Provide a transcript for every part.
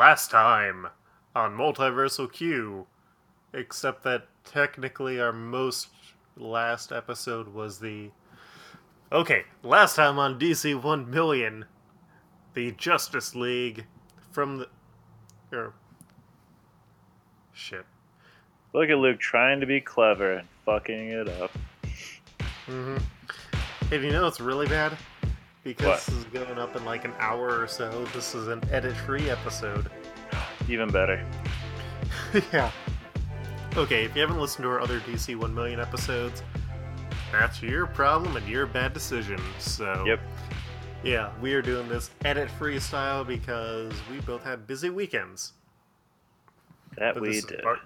last time on Multiversal Q, except that technically our most last episode was the. Okay, last time on DC 1 million, the Justice League from the. Er, shit. Look at Luke trying to be clever and fucking it up. Mm-hmm. Hey, you know what's really bad? Because What? this is going up in like an hour or so, this is an edit-free episode. Even better. yeah. Okay, if you haven't listened to our other DC 1 million episodes, that's your problem and your bad decision. So, Yep. yeah, we are doing this edit-free style because we both had busy weekends. That But we did. part-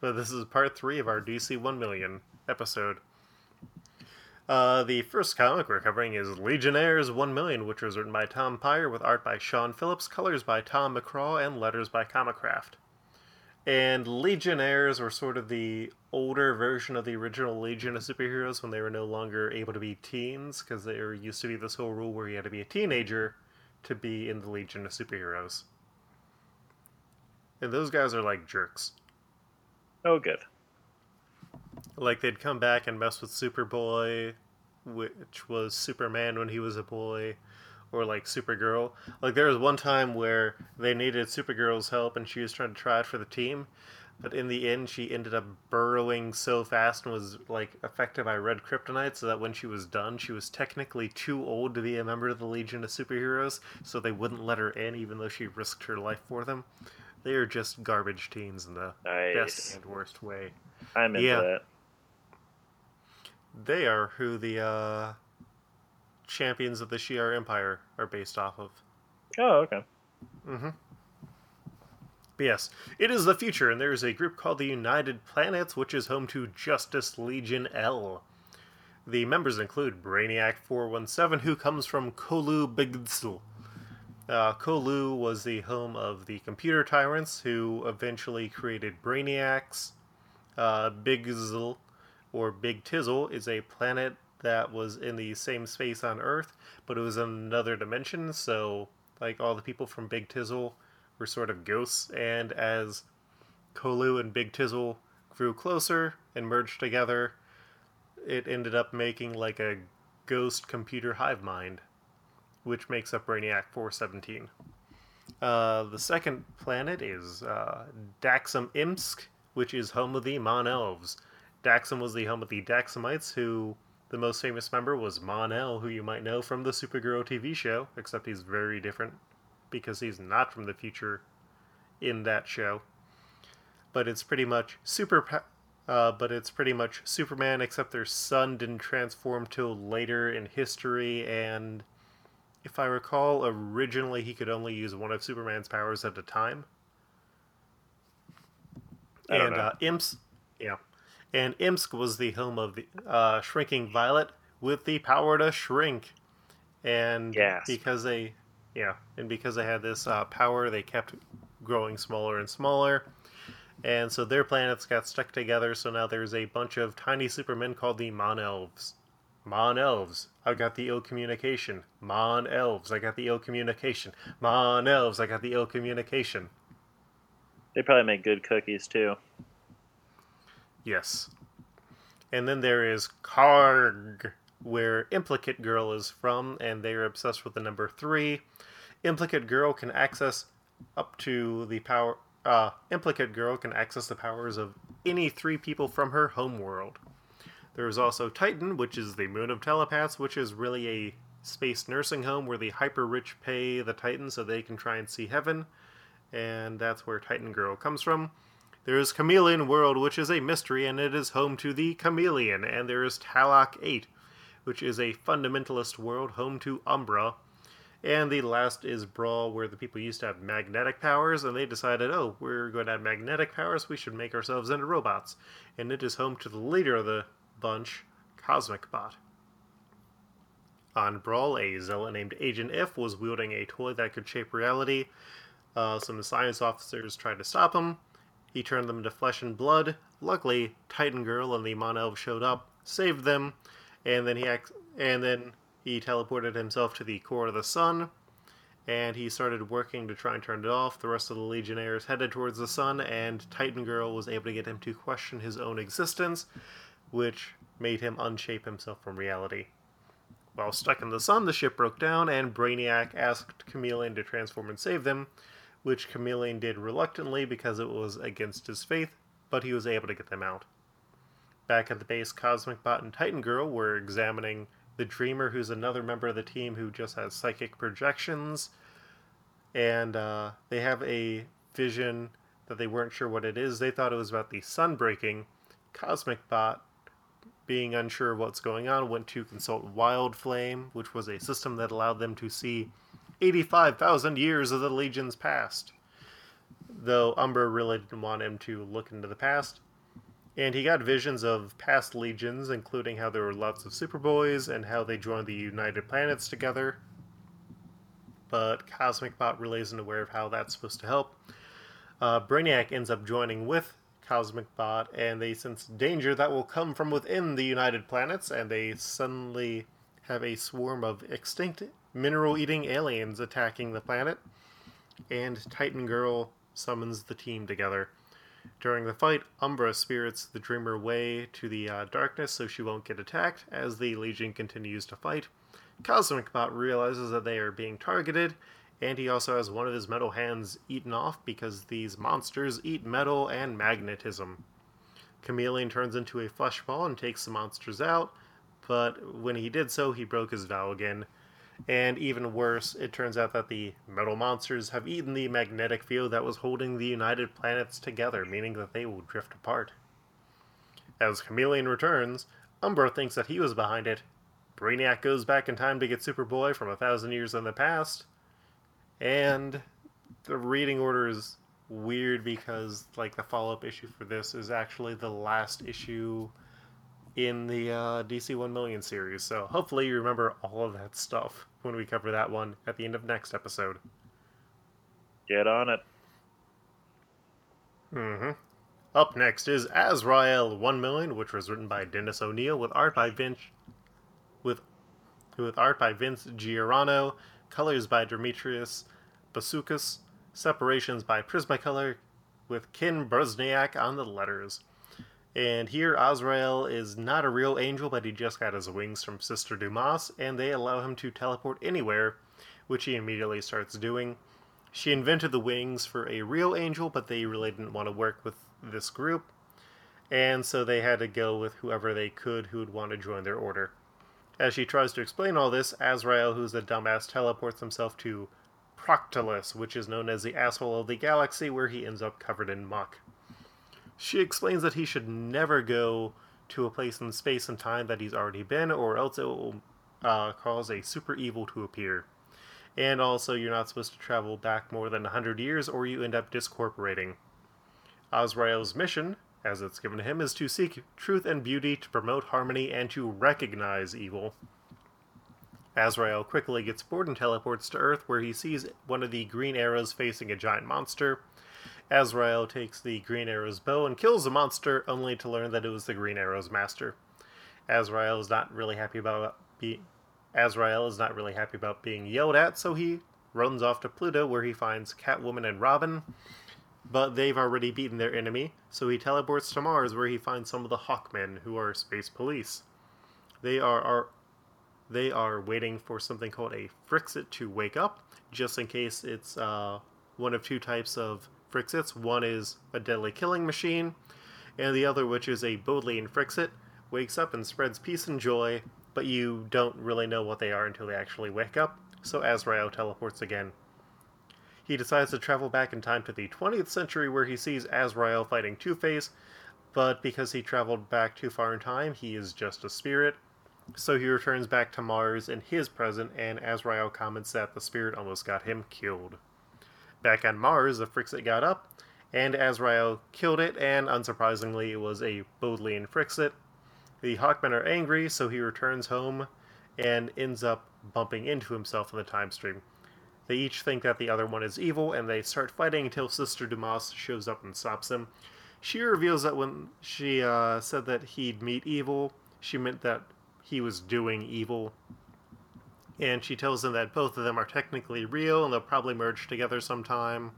but this is part three of our DC 1 million episode. Uh, the first comic we're covering is Legionnaires 1 million, which was written by Tom Peyer with art by Sean Phillips, colors by Tom McCraw, and letters by Comicraft. And Legionnaires were sort of the older version of the original Legion of Superheroes when they were no longer able to be teens, because there used to be this whole rule where you had to be a teenager to be in the Legion of Superheroes. And those guys are like jerks. Oh, good. Like they'd come back and mess with Superboy, which was Superman when he was a boy, or like Supergirl. Like there was one time where they needed Supergirl's help and she was trying to try it for the team, but in the end she ended up burrowing so fast and was like affected by red kryptonite so that when she was done she was technically too old to be a member of the Legion of Superheroes, so they wouldn't let her in even though she risked her life for them. They are just garbage teens in the Nice. best and worst way. I'm into Yeah. that. They are who the uh, champions of the Shi'ar Empire are based off of. Oh, okay. Mm-hmm. But yes, it is the future, and there is a group called the United Planets, which is home to Justice Legion L. The members include Brainiac 417, who comes from Colu Bgztl. Uh, Colu was the home of the computer tyrants, who eventually created Brainiacs. Uh, Bgztl, or Big Tizzle, is a planet that was in the same space on Earth, but it was in another dimension, so, like, all the people from Big Tizzle were sort of ghosts, and as Colu and Big Tizzle grew closer and merged together, it ended up making, like, a ghost computer hive mind, which makes up Brainiac 417. Uh, the second planet is uh, Daxam Imsk, which is home of the Mon Elves. Daxam was the home of the Daxamites, who the most famous member was Mon El, who you might know from the Supergirl TV show, except he's very different because he's not from the future in that show. But it's pretty much super. Uh, but it's pretty much Superman, except their son didn't transform till later in history, and if I recall, originally he could only use one of Superman's powers at a time. And uh, Imps, yeah, and Imsk was the home of the uh, Shrinking Violet with the power to shrink, and Gasp. because they, yeah, and because they had this uh, power, they kept growing smaller and smaller, and so their planets got stuck together. So now there's a bunch of tiny supermen called the Mon Elves. Mon Elves, I got the ill communication. Mon Elves, I got the ill communication. Mon Elves, I got the ill communication. They probably make good cookies too. Yes. And then there is Cargg, where Implicate Girl is from, and they are obsessed with the number three. Implicate Girl can access up to the power. Uh, Implicate Girl can access the powers of any three people from her homeworld. There is also Titan, which is the moon of telepaths, which is really a space nursing home where the hyper rich pay the Titans so they can try and see heaven. And that's where Titan Girl comes from. There is Chameleon World, which is a mystery, and it is home to the Chameleon. And there is Talok 8, which is a fundamentalist world home to Umbra. And the last is Braal, where the people used to have magnetic powers, and they decided, oh, we're going to have magnetic powers, we should make ourselves into robots. And it is home to the leader of the bunch, Cosmic Bot. On Braal, a zealot named Agent If was wielding a toy that could shape reality. Uh, some science officers tried to stop him. He turned them to flesh and blood. Luckily, Titan Girl and the Mon Elves showed up, saved them, and then he ac- and then he teleported himself to the core of the sun. and he started working to try and turn it off. The rest of the Legionnaires headed towards the sun, and Titan Girl was able to get him to question his own existence, which made him unshape himself from reality. While stuck in the sun, the ship broke down, and Brainiac asked Chameleon to transform and save them, which Chameleon did reluctantly because it was against his faith, but he was able to get them out. Back at the base, Cosmic Bot and Titan Girl were examining the Dreamer, who's another member of the team who just has psychic projections, and uh, they have a vision that they weren't sure what it is. They thought it was about the sun breaking. Cosmic Bot, being unsure of what's going on, went to consult Wild Flame, which was a system that allowed them to see 85,000 years of the Legion's past. Though Umbra really didn't want him to look into the past, and he got visions of past legions, including how there were lots of Superboys and how they joined the United Planets together. But Cosmic Bot really isn't aware of how that's supposed to help. Uh, Brainiac ends up joining with Cosmic Bot, and they sense danger that will come from within the United Planets, and they suddenly have a swarm of extinct mineral eating aliens attacking the planet. And Titan Girl summons the team together. During the fight, Umbra spirits the Dreamer away to the uh, darkness so she won't get attacked as the Legion continues to fight. Cosmic Bot realizes that they are being targeted, and he also has one of his metal hands eaten off because these monsters eat metal and magnetism. Chameleon turns into a flesh ball and takes the monsters out, but when he did so, he broke his vow again, and even worse, it turns out that the metal monsters have eaten the magnetic field that was holding the United Planets together, meaning that they will drift apart. As Chameleon returns, Umbra thinks that he was behind it. Brainiac goes back in time to get Superboy from a thousand years in the past. And the reading order is weird because, like, the follow up issue for this is actually the last issue in the uh, DC 1 million series. So hopefully you remember all of that stuff when we cover that one at the end of next episode. Get on it. Mm-hmm. Up next is Azrael 1 million, which was written by Dennis O'Neil with art by Vince with with art by Vince Giordano, colors by Demetrius Basukas, separations by Prismacolor, with Ken Bruzenak on the letters. And here, Azrael is not a real angel, but he just got his wings from Sister Dumas, and they allow him to teleport anywhere, which he immediately starts doing. She invented the wings for a real angel, but they really didn't want to work with this group, and so they had to go with whoever they could who would want to join their order. As she tries to explain all this, Azrael, who's a dumbass, teleports himself to Proctolus, which is known as the asshole of the galaxy, where he ends up covered in muck. She explains that he should never go to a place in space and time that he's already been, or else it will uh, cause a super evil to appear. And also, you're not supposed to travel back more than 100 years, or you end up discorporating. Azrael's mission, as it's given to him, is to seek truth and beauty, to promote harmony, and to recognize evil. Azrael quickly gets bored and teleports to Earth, where he sees one of the green arrows facing a giant monster. Azrael takes the Green Arrow's bow and kills the monster, only to learn that it was the Green Arrow's master. Azrael is not really happy about being Azrael is not really happy about being yelled at, so he runs off to Pluto where he finds Catwoman and Robin. But they've already beaten their enemy, so he teleports to Mars where he finds some of the Hawkmen, who are space police. They are, are they are waiting for something called a Frixit to wake up, just in case it's uh, one of two types of Frixits. One is a deadly killing machine, and the other, which is a Bodleian Frixit, wakes up and spreads peace and joy, but you don't really know what they are until they actually wake up, so Azrael teleports again. He decides to travel back in time to the 20th century where he sees Azrael fighting Two Face, but because he traveled back too far in time, he is just a spirit. So he returns back to Mars in his present, and Azrael comments that the spirit almost got him killed. Back on Mars, the Frixit got up, and Azrael killed it, and unsurprisingly, it was a Bodleian Frixit. The Hawkmen are angry, so he returns home and ends up bumping into himself in the time stream. They each think that the other one is evil, and they start fighting until Sister Dumas shows up and stops them. She reveals that when she uh, said that he'd meet evil, she meant that he was doing evil. And she tells him that both of them are technically real and they'll probably merge together sometime.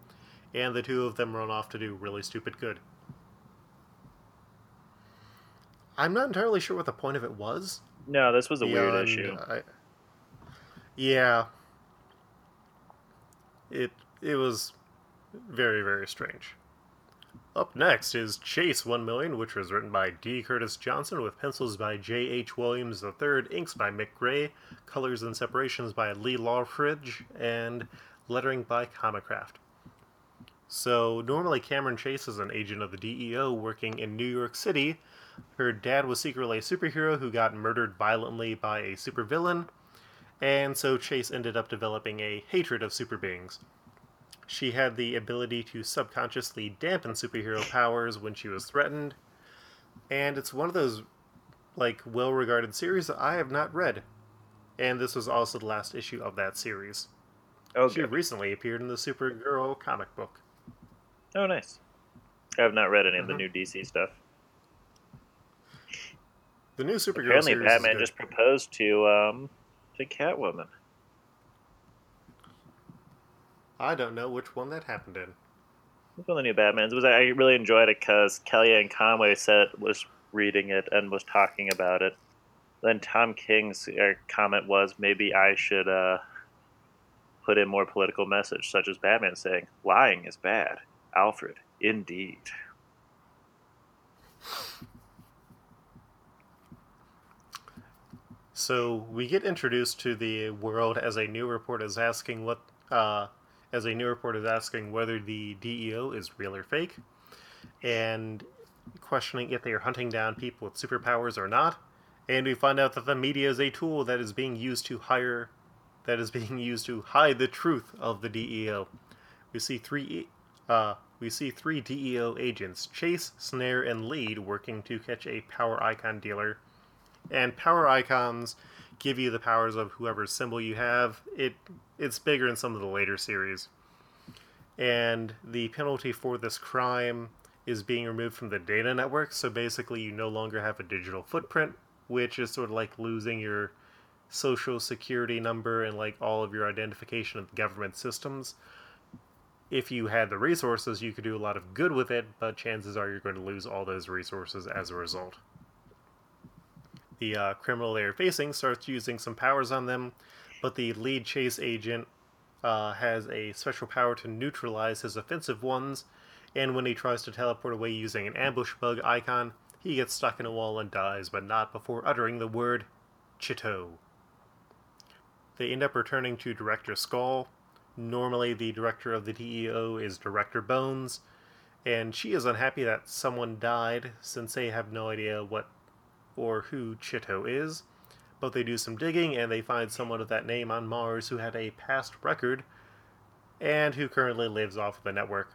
And the two of them run off to do really stupid good. I'm not entirely sure what the point of it was. No, this was a weird issue. I, yeah. It it was very very strange. Up next is Chase 1 Million, which was written by D. Curtis Johnson with pencils by J. H. Williams III, inks by Mick Gray, colors and separations by Lee Loughridge, and lettering by Comicraft. So, normally Cameron Chase is an agent of the DEO working in New York City. Her dad was secretly a superhero who got murdered violently by a supervillain, and so Chase ended up developing a hatred of super beings. She had the ability to subconsciously dampen superhero powers when she was threatened, and it's one of those like well-regarded series that I have not read. And this was also the last issue of that series. Oh, She good. recently appeared in the Supergirl comic book. oh, nice. I have not read any of the Mhm. new DC stuff. The new Supergirl Apparently, Batman just proposed to um to Catwoman. I don't know which one that happened in. It's one of the new Batmans. It was I really enjoyed it because Kellyanne Conway said was reading it and was talking about it. Then Tom King's uh, comment was maybe I should uh, put in more political message, such as Batman saying lying is bad. Alfred, indeed. So we get introduced to the world as a new report is asking what, uh, as a new report is asking whether the DEO is real or fake, and questioning if they are hunting down people with superpowers or not. And we find out that the media is a tool that is being used to hire, that is being used to hide the truth of the DEO. We see three, uh, we see three DEO agents, Chase, Snare, and Lead, working to catch a power icon dealer and power icons give you the powers of whoever symbol you have. It it's bigger in some of the later series. And the penalty for this crime is being removed from the data network, so basically you no longer have a digital footprint, which is sort of like losing your social security number and like all of your identification of government systems. If you had the resources, you could do a lot of good with it, but chances are you're going to lose all those resources as a result the uh, criminal they are facing starts using some powers on them, but the lead chase agent uh, has a special power to neutralize his offensive ones, and when he tries to teleport away using an ambush bug icon, he gets stuck in a wall and dies, but not before uttering the word Chito. They end up returning to Director Skull. Normally, the director of the DEO is Director Bones, and she is unhappy that someone died since they have no idea what or who Chito is, but they do some digging and they find someone of that name on Mars who had a past record and who currently lives off of the network.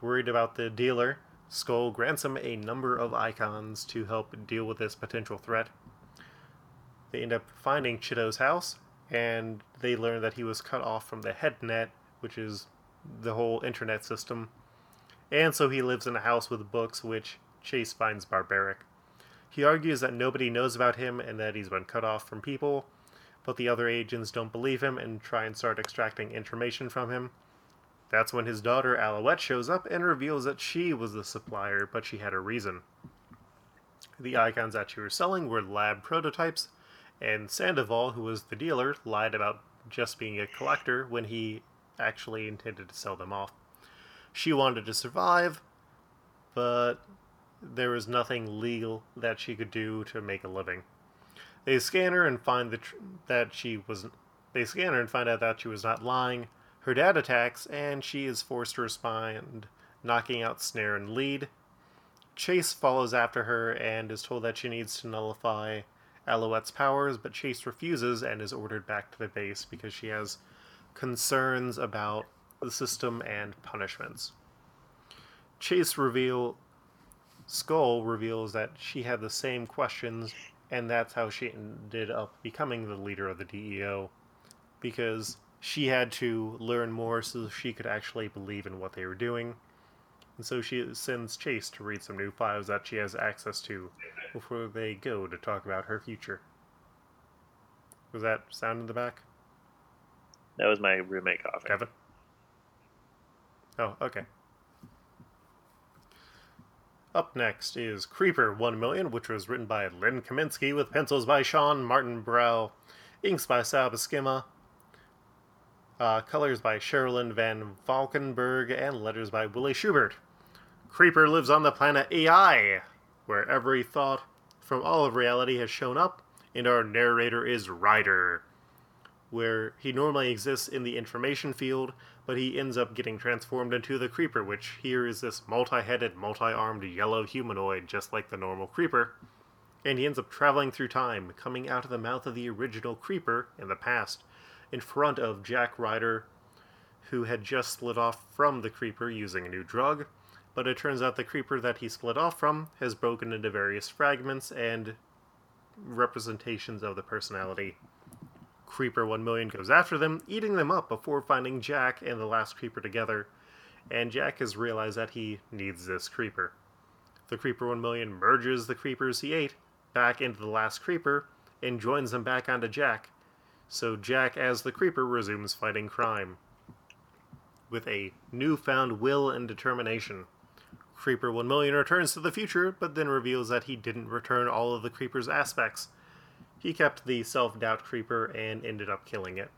Worried about the dealer, Skull grants him a number of icons to help deal with this potential threat. They end up finding Chito's house, and they learn that he was cut off from the headnet, which is the whole internet system. And so he lives in a house with books, which Chase finds barbaric. He argues that nobody knows about him and that he's been cut off from people, but the other agents don't believe him and try and start extracting information from him. That's when his daughter Alouette shows up and reveals that she was the supplier, but she had a reason. The icons that she was selling were lab prototypes, and Sandoval, who was the dealer, lied about just being a collector when he actually intended to sell them off. She wanted to survive, but there was nothing legal that she could do to make a living. They scan her and find the tr- that she was. They scan her and find out that she was not lying. Her dad attacks, and she is forced to respond, knocking out Snare and Lead. Chase follows after her and is told that she needs to nullify Alouette's powers, but Chase refuses and is ordered back to the base because she has concerns about the system and punishments. Chase reveal Skull reveals that she had the same questions, and that's how she ended up becoming the leader of the DEO, because she had to learn more so she could actually believe in what they were doing. And so she sends Chase to read some new files that she has access to before they go to talk about her future. Was that sound in the back? That was my roommate coughing. Kevin? Oh, okay. Up next is Creeper 1 Million, which was written by Len Kaminski with pencils by Shawn Martinbrough, inks by Sal Buscema, uh, colors by Sherilyn Van Valkenburgh, and letters by Willie Schubert. Creeper lives on the planet AI, where every thought from all of reality has shown up, and our narrator is Ryder, where he normally exists in the information field, but he ends up getting transformed into the Creeper, which here is this multi headed, multi armed yellow humanoid, just like the normal Creeper. And he ends up traveling through time, coming out of the mouth of the original Creeper in the past, in front of Jack Ryder, who had just split off from the Creeper using a new drug. But it turns out the Creeper that he split off from has broken into various fragments and representations of the personality. Creeper 1 million goes after them, eating them up before finding Jack and the last Creeper together, and Jack has realized that he needs this Creeper. The Creeper 1 million merges the Creepers he ate back into the last Creeper and joins them back onto Jack, so Jack, as the Creeper, resumes fighting crime. With a newfound will and determination. Creeper 1 million returns to the future, but then reveals that he didn't return all of the Creeper's aspects. He kept the self doubt Creeper and ended up killing it.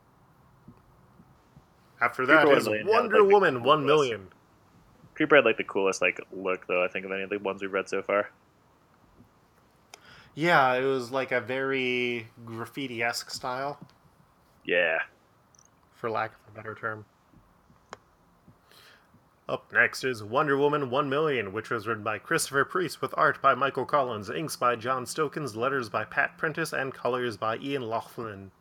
After that Creeper is 1 million had, Wonder like, Woman coolest- million. Creeper had like the coolest like look though I think of any of the ones we've read so far. Yeah, it was like a very graffiti esque style, Yeah. for lack of a better term. Up next is Wonder Woman 1 Million, which was written by Christopher Priest with art by Michael Collins, inks by John Stokins, letters by Pat Prentice, and colors by Ian Laughlin.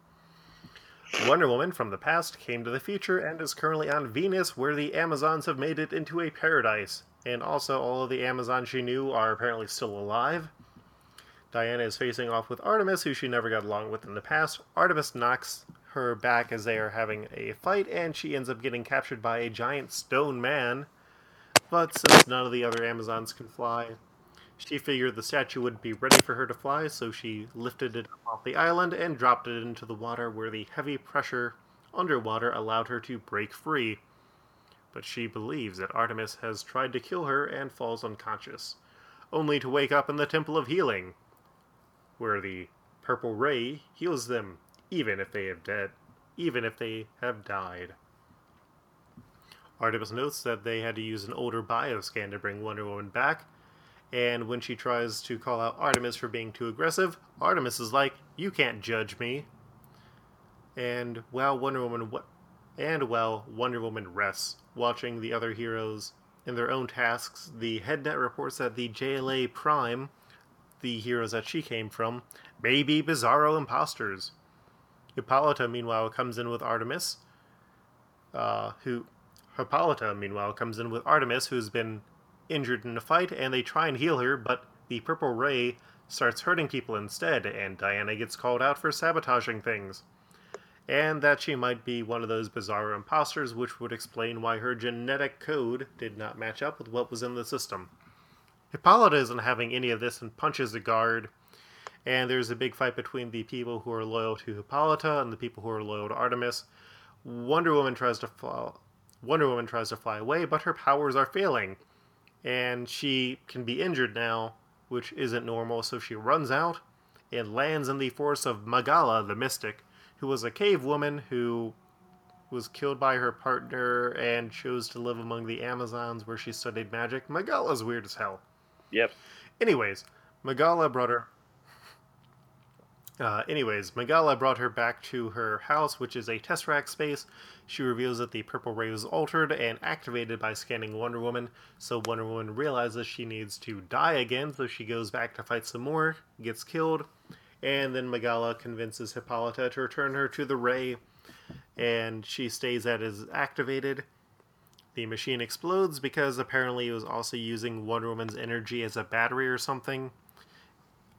Wonder Woman from the past came to the future and is currently on Venus, where the Amazons have made it into a paradise. And also, all of the Amazons she knew are apparently still alive. Diana is facing off with Artemis, who she never got along with in the past. Artemis knocks her back as they are having a fight, and she ends up getting captured by a giant stone man. But since none of the other Amazons can fly, she figured the statue would be ready for her to fly, so she lifted it off the island and dropped it into the water where the heavy pressure underwater allowed her to break free. But she believes that Artemis has tried to kill her and falls unconscious, only to wake up in the Temple of Healing, where the purple ray heals them, even if they have dead, even if they have died. Artemis notes that they had to use an older bioscan to bring Wonder Woman back, and when she tries to call out Artemis for being too aggressive, Artemis is like, "You can't judge me." And while Wonder Woman and while Wonder Woman rests, watching the other heroes in their own tasks, the headnet reports that the JLA Prime, the heroes that she came from, may be Bizarro imposters. Hippolyta, meanwhile, comes in with Artemis, uh, who Hippolyta, meanwhile, comes in with Artemis, who's been injured in a fight, and they try and heal her, but the purple ray starts hurting people instead, and Diana gets called out for sabotaging things. And that she might be one of those bizarre imposters, which would explain why her genetic code did not match up with what was in the system. Hippolyta isn't having any of this and punches the guard, and there's a big fight between the people who are loyal to Hippolyta and the people who are loyal to Artemis. Wonder Woman tries to fly, Wonder Woman tries to fly away, but her powers are failing, and she can be injured now, which isn't normal. So she runs out and lands in the force of Magala, the Mystic, who was a cave woman who was killed by her partner and chose to live among the Amazons where she studied magic. Magala's weird as hell. Yep. Anyways, Magala brought her. Uh, anyways, Magala brought her back to her house, which is a Tesseract space. She reveals that the purple ray was altered and activated by scanning Wonder Woman, so Wonder Woman realizes she needs to die again, so she goes back to fight some more, gets killed, and then Magala convinces Hippolyta to return her to the ray, and she stays at is activated. The machine explodes because apparently it was also using Wonder Woman's energy as a battery or something.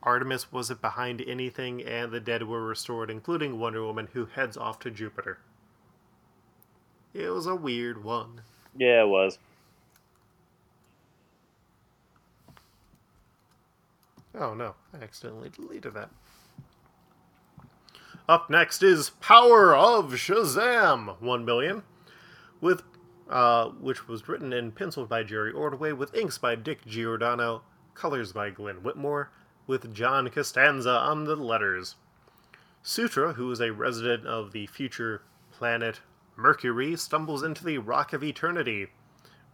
Artemis wasn't behind anything, and the dead were restored, including Wonder Woman, who heads off to Jupiter. It was a weird one. Yeah, it was. Oh no, I accidentally deleted that. Up next is Power of Shazam, 1 million, with uh, which was written and penciled by Jerry Ordway, with inks by Dick Giordano, colors by Glenn Whitmore, with John Costanza on the letters. Sutra, who is a resident of the future planet Mercury, stumbles into the Rock of Eternity,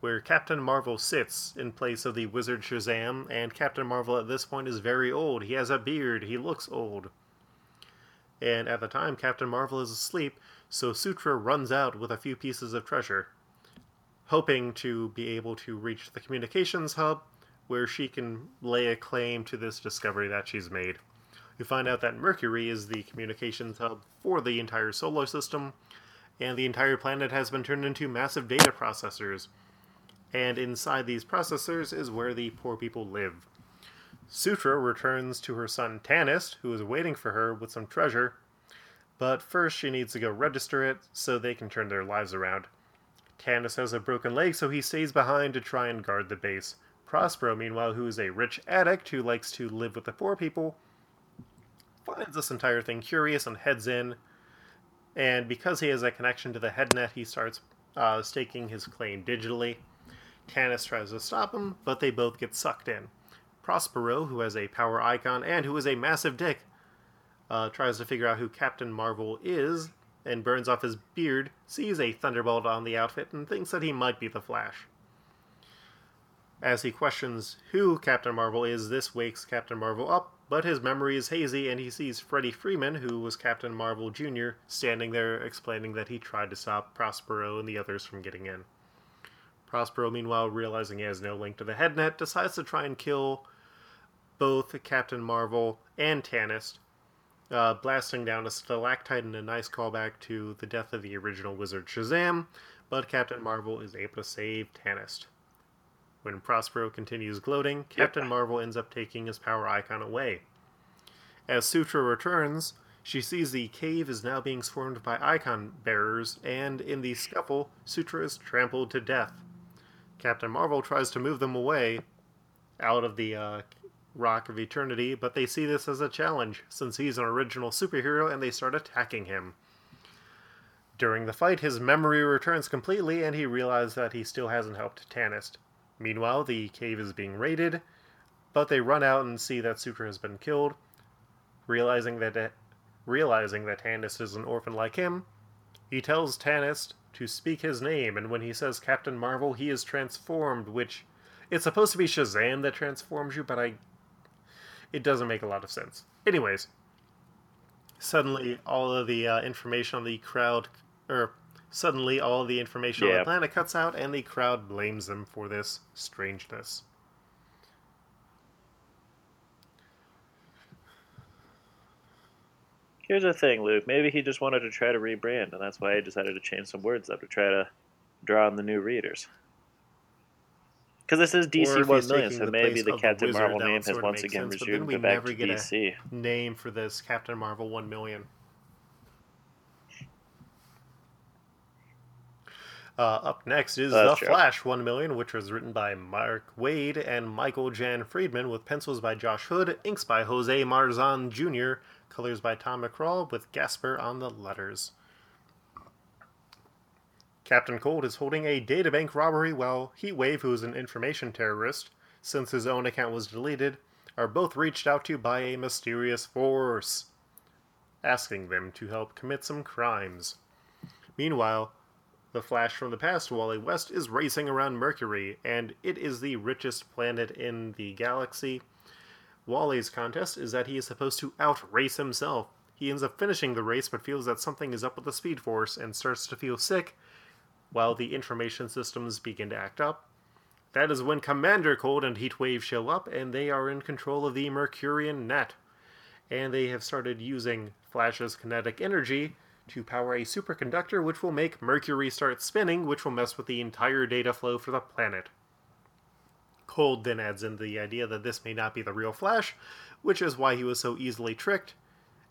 where Captain Marvel sits in place of the wizard Shazam, and Captain Marvel at this point is very old. He has a beard, he looks old. And at the time, Captain Marvel is asleep, so Sutra runs out with a few pieces of treasure, hoping to be able to reach the communications hub where she can lay a claim to this discovery that she's made. You find out that Mercury is the communications hub for the entire solar system, and the entire planet has been turned into massive data processors and inside these processors is where the poor people live. Sutra returns to her son Tanist, who is waiting for her with some treasure, but first she needs to go register it so they can turn their lives around. Tanist has a broken leg, so he stays behind to try and guard the base. Prospero, meanwhile, who is a rich addict who likes to live with the poor people, finds this entire thing curious and heads in. And because he has a connection to the headnet, he starts uh, staking his claim digitally. Tanist tries to stop him, but they both get sucked in. Prospero, who has a power icon and who is a massive dick, uh, tries to figure out who Captain Marvel is and burns off his beard, sees a thunderbolt on the outfit, and thinks that he might be the Flash. As he questions who Captain Marvel is, this wakes Captain Marvel up, but his memory is hazy and he sees Freddy Freeman, who was Captain Marvel Jr., standing there explaining that he tried to stop Prospero and the others from getting in. Prospero, meanwhile, realizing he has no link to the headnet, decides to try and kill both Captain Marvel and Tanist, uh, blasting down a stalactite in a nice callback to the death of the original wizard Shazam, but Captain Marvel is able to save Tanist. When Prospero continues gloating, Captain yep. Marvel ends up taking his power icon away. As Sutra returns, she sees the cave is now being swarmed by icon bearers, and in the scuffle, Sutra is trampled to death. Captain Marvel tries to move them away out of the uh, Rock of Eternity, but they see this as a challenge since he's an original superhero and they start attacking him. During the fight, his memory returns completely and he realizes that he still hasn't helped Tanist. Meanwhile, the cave is being raided, but they run out and see that Sutra has been killed. Realizing that realizing that Tanist is an orphan like him, he tells Tanist to speak his name, and when he says Captain Marvel, he is transformed, which it's supposed to be Shazam that transforms you, but I it doesn't make a lot of sense. Anyways, suddenly all of the uh, information on the crowd, or suddenly all the information yeah. on the planet cuts out, and the crowd blames them for this strangeness. Here's the thing, Luke. Maybe he just wanted to try to rebrand, and that's why he decided to change some words up to try to draw on the new readers. Because this is DC One Million, so maybe the Captain the Marvel name has once again sense, resumed to back to DC. name for this Captain Marvel One Million. Uh, up next is The true. Flash 1 Million, which was written by Mark Waid and Michael Jan Friedman, with pencils by Josh Hood, inks by Jose Marzan Jr., colors by Tom McCraw, with Gaspar on the letters. Captain Cold is holding a databank robbery while Heatwave, who is an information terrorist, since his own account was deleted, are both reached out to by a mysterious force, asking them to help commit some crimes. Meanwhile, the Flash from the past, Wally West, is racing around Mercury, and it is the richest planet in the galaxy. Wally's contest is that he is supposed to outrace himself. He ends up finishing the race but feels that something is up with the Speed Force and starts to feel sick, while the information systems begin to act up. That is when Commander Cold and Heatwave show up, and they are in control of the Mercurian net. And they have started using Flash's kinetic energy to power a superconductor which will make Mercury start spinning, which will mess with the entire data flow for the planet. Cold then adds in the idea that this may not be the real Flash, which is why he was so easily tricked,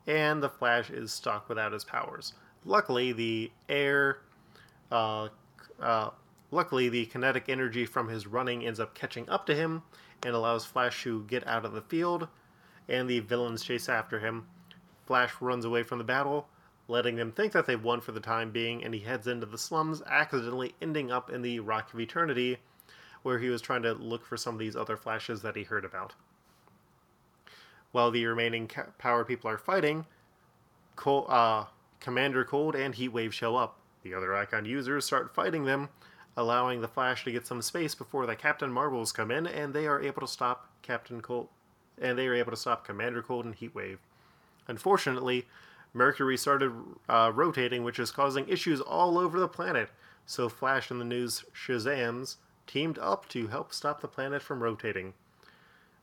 and the Flash is stuck without his powers. Luckily, the air, uh, uh, luckily the kinetic energy from his running ends up catching up to him and allows Flash to get out of the field, and the villains chase after him, Flash runs away from the battle, letting them think that they've won for the time being, and he heads into the slums, accidentally ending up in the Rock of Eternity, where he was trying to look for some of these other Flashes that he heard about. While the remaining power people are fighting, Col- uh, Commander Cold and Heatwave show up. The other Icon users start fighting them, allowing the Flash to get some space before the Captain Marvels come in, and they are able to stop Captain Cold, and they are able to stop Commander Cold and Heatwave. Unfortunately, Mercury started uh, rotating, which is causing issues all over the planet. So Flash and the news Shazams teamed up to help stop the planet from rotating.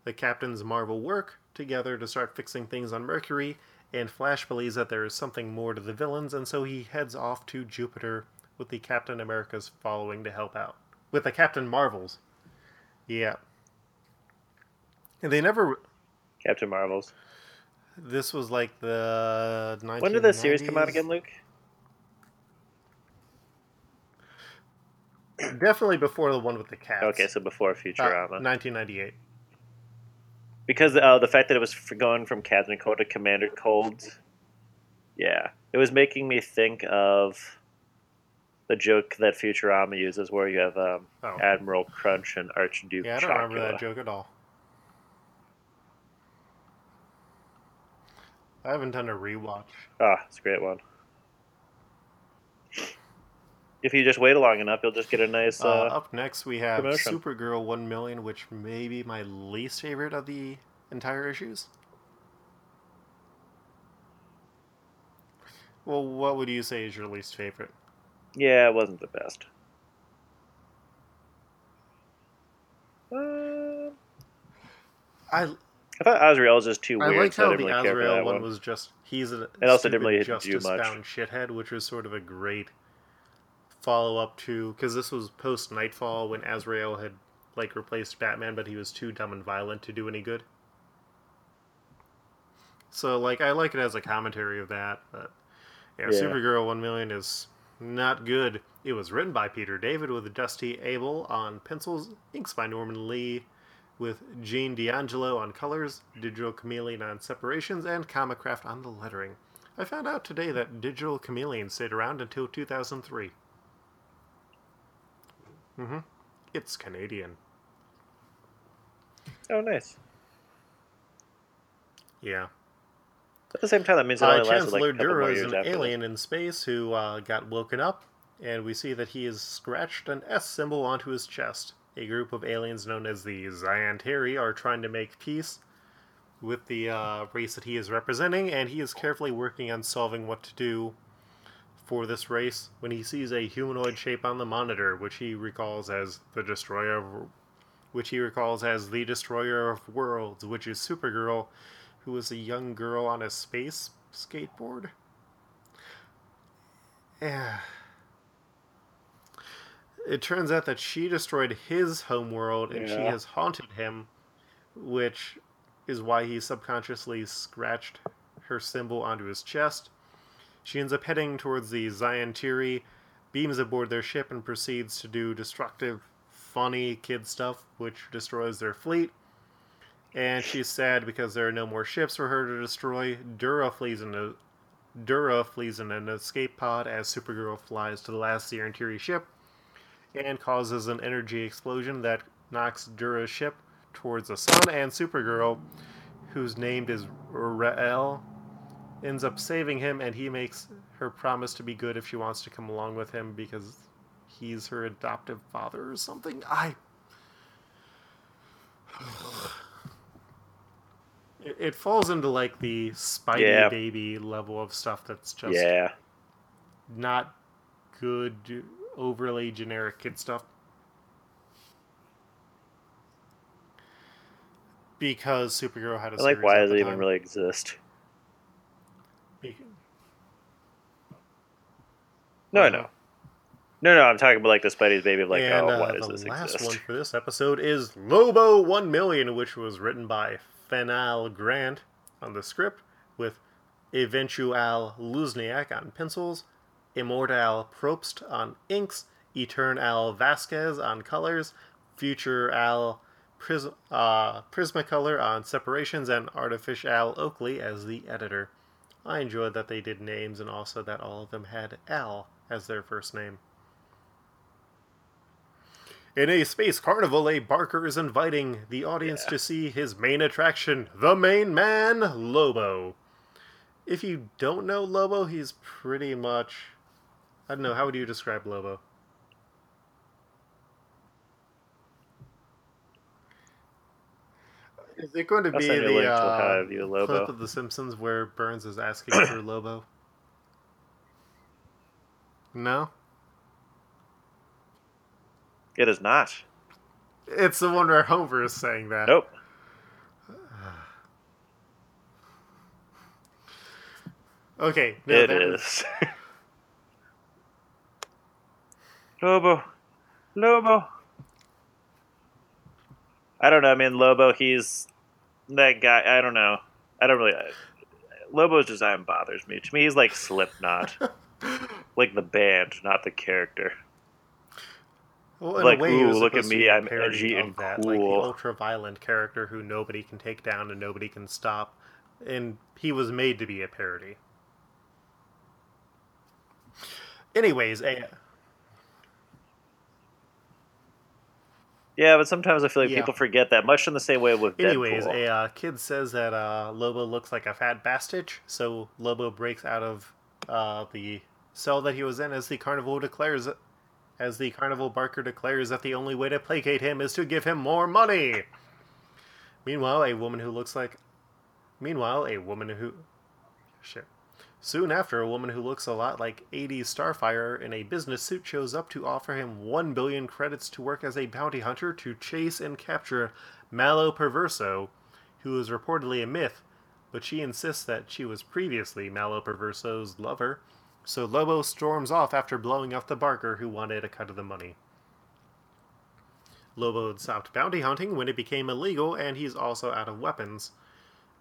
The captains Marvel work together to start fixing things on Mercury, and Flash believes that there is something more to the villains, and so he heads off to Jupiter with the Captain Americas following to help out. With the Captain Marvels. Yeah. And they never. Captain Marvels. This was like the 1990s. When did the series come out again, Luke? Definitely before the one with the cats. Okay, so before Uh, Futurama. 1998. because uh, the fact that it was going from Captain Cold to Commander Cold, yeah, it was making me think of the joke that Futurama uses, where you have um, Oh. Admiral Crunch and Archduke Yeah, I don't remember that joke at all. I haven't done a rewatch. Ah, it's a great one. If you just wait long enough, you'll just get a nice. Uh, Uh, up next, we have promotion. Supergirl 1 million, which may be my least favorite of the entire issues. Well, what would you say is your least favorite? yeah, it wasn't the best. Uh, I I thought Azrael was just too I weird, like so I how didn't the really Azrael one one. was just he's a It also didn't really do justice much. bound shithead, which was sort of a great follow up to because this was post Knightfall when Azrael had like replaced Batman, but he was too dumb and violent to do any good. So like I like it as a commentary of that, but yeah, Yeah. Supergirl One Million is not good. It was written by Peter David with Dusty Abell on pencils, inks by Norman Lee, with Gene D'Angelo on colors, Digital Chameleon on separations, and Comicraft on the lettering. I found out today that Digital Chameleon stayed around until 2003. Mm-hmm. It's Canadian. Oh, nice. Yeah. At the same time, that means it Uh, only lasted like Chancellor Dura more is an alien in space who uh, got woken up, and we see that he has scratched an S symbol onto his chest. A group of aliens known as the Zyanteri are trying to make peace with the uh, race that he is representing, and he is carefully working on solving what to do for this race when he sees a humanoid shape on the monitor, which he recalls as the destroyer of which he recalls as the destroyer of worlds, which is Supergirl, who is a young girl on a space skateboard. Yeah. It turns out that she destroyed his homeworld and she has haunted him, which is why he subconsciously scratched her symbol onto his chest. She ends up heading towards the Zion beams aboard their ship, and proceeds to do destructive, funny kid stuff, which destroys their fleet. And she's sad because there are no more ships for her to destroy. Dura flees in a Dura flees in an escape pod as Supergirl flies to the last Zion ship and causes an energy explosion that knocks Dura's ship towards the sun. And Supergirl, whose name is Rael, ends up saving him, and he makes her promise to be good if she wants to come along with him because he's her adoptive father or something. I. It, it falls into like the Spidey Yeah. baby level of stuff that's just Yeah. not good, overly generic kid stuff. Because Supergirl had a like, why does the it even time. really exist? No, I Uh-huh. know. No, no, I'm talking about like the Spidey's baby of like, and oh, uh, why does the this last one for this episode is Lobo 1 Million, which was written by Fenal Grant on the script, with Eventual Luzniak on pencils, Immortal Probst on inks, Eternal Vasquez on colors, Future Al Pris- uh, Prismacolor on separations, and Artificial Oakley as the editor. I enjoyed that they did names and also that all of them had Al as their first name. In a space carnival, a Barker is inviting the audience Yeah. to see his main attraction, the main man, Lobo. If you don't know Lobo, he's pretty much. I don't know, how would you describe Lobo? Is it going to I'll be send you a the link to uh, how I view clip of The Simpsons where Burns is asking for Lobo? No? It is not. It's the one where Homer is saying that. Nope. Okay. no, It that is. Lobo. Lobo. I don't know. I mean, Lobo, he's that guy. I don't know. I don't really. Lobo's design bothers me. To me, he's like Slipknot. like the band, not the character. Well, in Like, a way, ooh, look at me, I'm parody edgy of and that, like the ultra-violent character who nobody can take down and nobody can stop, and he was made to be a parody. Anyways, a, Yeah, but sometimes I feel like Yeah. people forget that, much in the same way with anyways, Deadpool. a uh, kid says that uh, Lobo looks like a fat bastard, so Lobo breaks out of uh, the cell that he was in as the carnival declares as the carnival barker declares that the only way to placate him is to give him more money. Meanwhile, a woman who looks like Meanwhile, a woman who shit. Soon after, a woman who looks a lot like 80s Starfire in a business suit shows up to offer him 1 billion credits to work as a bounty hunter to chase and capture Malo Perverso, who is reportedly a myth, but she insists that she was previously Malo Perverso's lover. So Lobo storms off after blowing up the Barker who wanted a cut of the money. Lobo had stopped bounty hunting when it became illegal, and he's also out of weapons.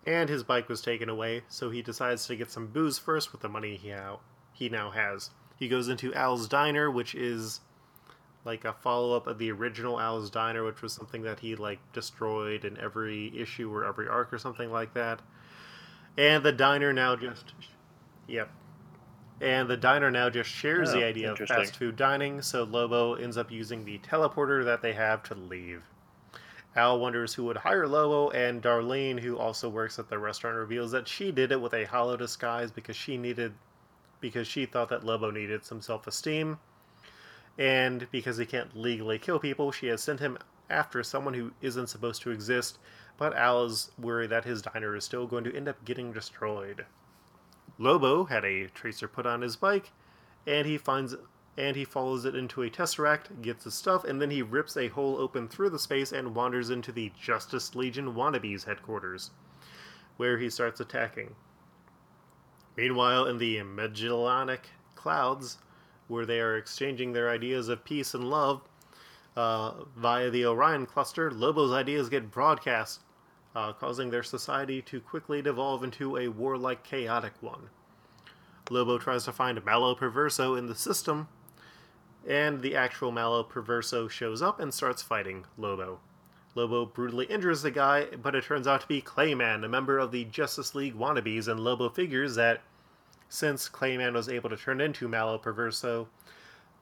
And his bike was taken away, so he decides to get some booze first with the money he, now he now has. He goes into Al's Diner, which is like a follow up of the original Al's Diner, which was something that he like destroyed in every issue or every arc or something like that. And the diner now just Yep. And the diner now just shares Oh, the idea of fast food dining, so Lobo ends up using the teleporter that they have to leave. Al wonders who would hire Lobo, and Darlene, who also works at the restaurant, reveals that she did it with a hollow disguise because she needed because she thought that Lobo needed some self-esteem. And because he can't legally kill people, she has sent him after someone who isn't supposed to exist, but Al is worried that his diner is still going to end up getting destroyed. Lobo had a tracer put on his bike, and he finds and he follows it into a tesseract, gets his stuff, and then he rips a hole open through the space and wanders into the Justice Legion wannabes headquarters, where he starts attacking. Meanwhile, in the Magellanic clouds, where they are exchanging their ideas of peace and love uh, via the Orion cluster, Lobo's ideas get broadcast, uh, causing their society to quickly devolve into a warlike, chaotic one. Lobo tries to find Malo Perverso in the system, and the actual Malo Perverso shows up and starts fighting Lobo. Lobo brutally injures the guy, but it turns out to be Clayman, a member of the Justice League wannabes, and Lobo figures that since Clayman was able to turn into Malo Perverso,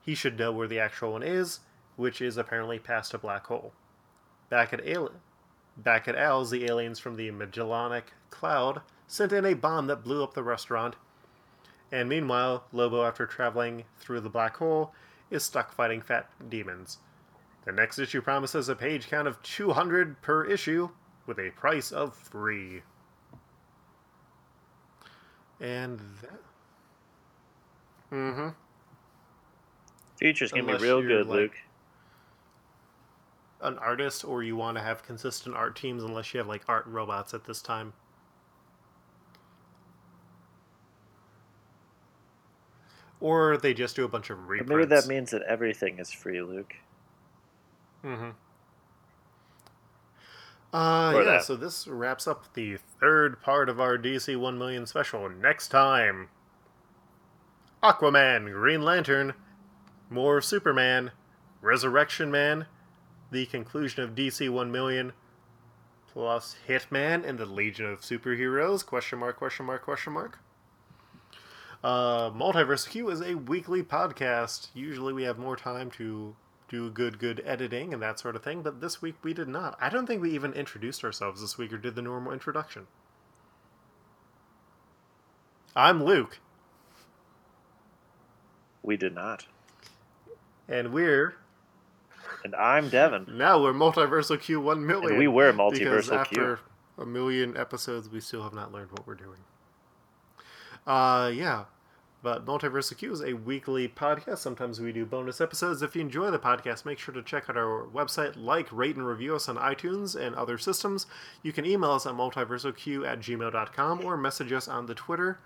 he should know where the actual one is, which is apparently past a black hole. Back at Ale- back at Al's, the aliens from the Magellanic Cloud sent in a bomb that blew up the restaurant, and meanwhile, Lobo, after traveling through the black hole, is stuck fighting fat demons. The next issue promises a page count of 200 per issue, with a price of free. And that. Mm hmm. Future's gonna be real good, like- Luke. An artist, or you want to have consistent art teams, unless you have like art robots at this time. Or they just do a bunch of But reprints. maybe that means that everything is free, Luke. Mm-hmm. Uh, Or yeah, that. so this wraps up the third part of our DC 1 million special. Next time Aquaman, Green Lantern, more Superman, Resurrection Man, the conclusion of DC 1 million, plus Hitman and the Legion of Superheroes? Question mark, question mark, question mark. Uh, Multiversal Q is a weekly podcast. Usually we have more time to do good, good editing and that sort of thing, but this week we did not. I don't think we even introduced ourselves this week or did the normal introduction. I'm Luke. We did not. And we're and I'm Devin. Now we're Multiversal Q one million. And we were Multiversal after Q. a million episodes, we still have not learned what we're doing. Uh, yeah. But Multiversal Q is a weekly podcast. Sometimes we do bonus episodes. If you enjoy the podcast, make sure to check out our website, like, rate, and review us on iTunes and other systems. You can email us at multiversalq at gmail.com or message us on the Twitter.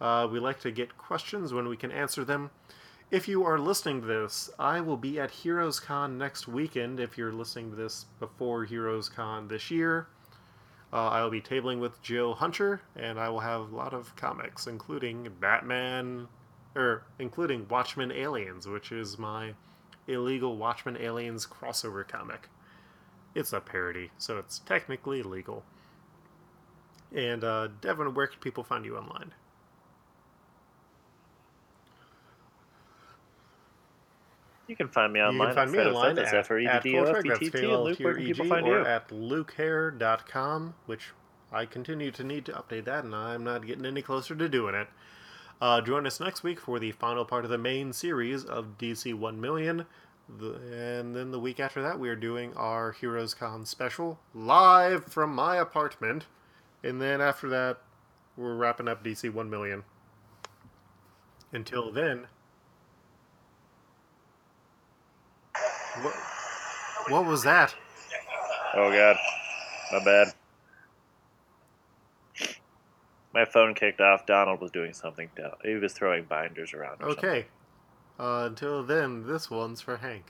Uh, we like to get questions when we can answer them. If you are listening to this, I will be at Heroes Con next weekend. If you're listening to this before Heroes Con this year, uh, I will be tabling with Jill Hunter, and I will have a lot of comics, including Batman, or including Watchmen Aliens, which is my illegal Watchmen Aliens crossover comic. It's a parody, so it's technically legal. And uh, Devin, where can people find you online? You can find me online. You can find me online at, at, at Luke, where can people find or you? at lukehair.com, which I continue to need to update that, and I'm not getting any closer to doing it. Uh, join us next week for the final part of the main series of DC 1 Million. The, and then the week after that, we are doing our Heroes Con special live from my apartment. And then after that, we're wrapping up DC 1 Million. Until then, What, what was that? Oh god, my bad. My phone kicked off. Donald was doing something. He was throwing binders around. okay. Uh, until then, this one's for Hank.